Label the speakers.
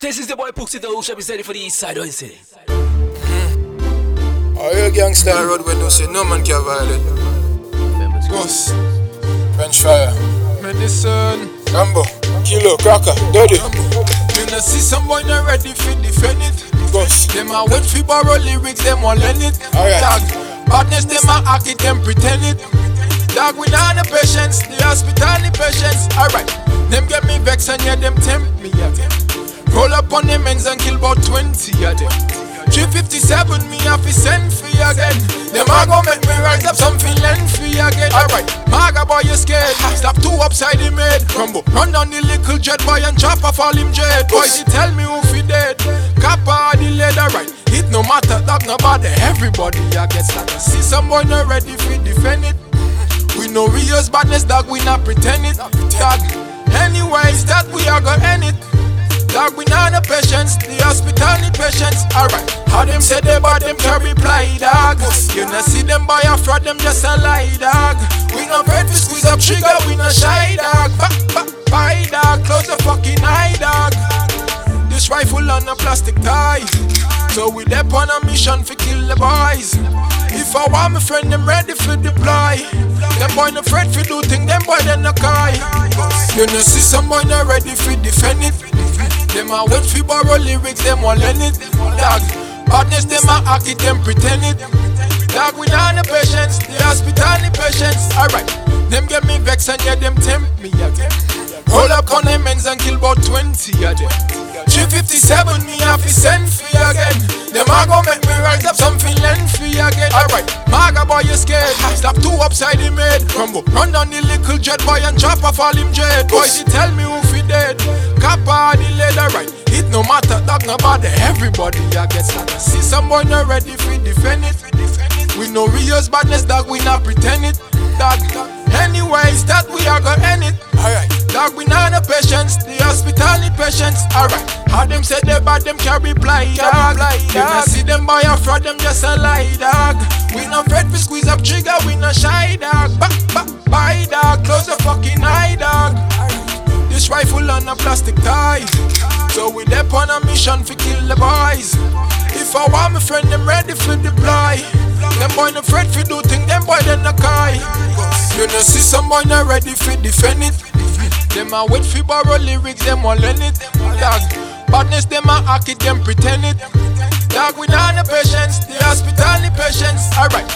Speaker 1: This is the boy Pooksy the who shall be ready for the east side, don't you see?
Speaker 2: A gangster road when you say no man can violate. Ghost, French fire,
Speaker 3: Medicine.
Speaker 2: Rambo, Kilo, Cracker, Dirty,
Speaker 3: You know see some boy not ready for defend it.
Speaker 2: Ghost.
Speaker 3: Them a wait for borrow lyrics, them all learn it.
Speaker 2: Alright.
Speaker 3: Dog, badness them a act it, them pretend it. Dog, we not the patience, the hospital the patience. Alright, them get me vex and yeah, them tempt on them ends and kill about 20 of them. 357 me have to send you again. Them a go make me rise up something lengthy again. Alright, Maga boy you scared. Stop two upside him head. Rumble, run down the little jet boy and chop off all him jet. Boy, he tell me who fi dead. Kappa the leather right. It no matter, dog nobody. Everybody I get slaughtered. See some boy not ready fi defend it. We know we use badness, dog. We not pretend it, dog. Anyways, that we are gonna end it. Dog, we not the patience, the hospital need patience. Alright, how them say they but them can reply, dog. You not see them buy a fraud, them just a lie, dog. We not afraid to squeeze up trigger, we not shy, dog. Ba, ba, bye, dog. Close the fucking eye, dog. This rifle on a plastic tie. So we dep on a mission for kill the boys. If I want my friend, them ready for deploy. Them boy no afraid for do thing, them boy they no cry. You know see some boy not ready for defend it. Them a wait for borrow lyrics, them all learn it. Dog, badness them a act it, them pretend it. Dog, we not the patience, the hospital the patience. Alright, them get me vex and yeah, them tempt me again. Roll up on them ends and kill about 20 of them. 357 me have to send you again. Them a go make me rise up something lengthy again. Alright, Maga boy you scared. Stop two upside him head. Rumble, run down the little jet boy and chop off all him jet. Boy, she tell me who dead. Kappa the leather right. It no matter, dog nobody. Everybody I get slaughtered. See some boy not ready fi defend it. We know we use badness, dog. We not pretend it, dog. Anyways, that we are gonna end it. Alright, dog. We not the patience, the hospital need patience. Alright, how them say they bad, them can't reply, dog. You not see them buy a fraud, them just a lie, dog. We not afraid to squeeze up trigger, we not shy, dog. A plastic tie. So we dep on a mission for kill the boys. If I want my friend, them ready for deploy. Them boy no afraid for do thing, them boy they no cry. You know see some boy not ready for defend it. Them a wait for borrow lyrics, them all learn it. Dog, badness them a act it, them pretend it. Dog, we not the patience, the hospital the patience. Alright,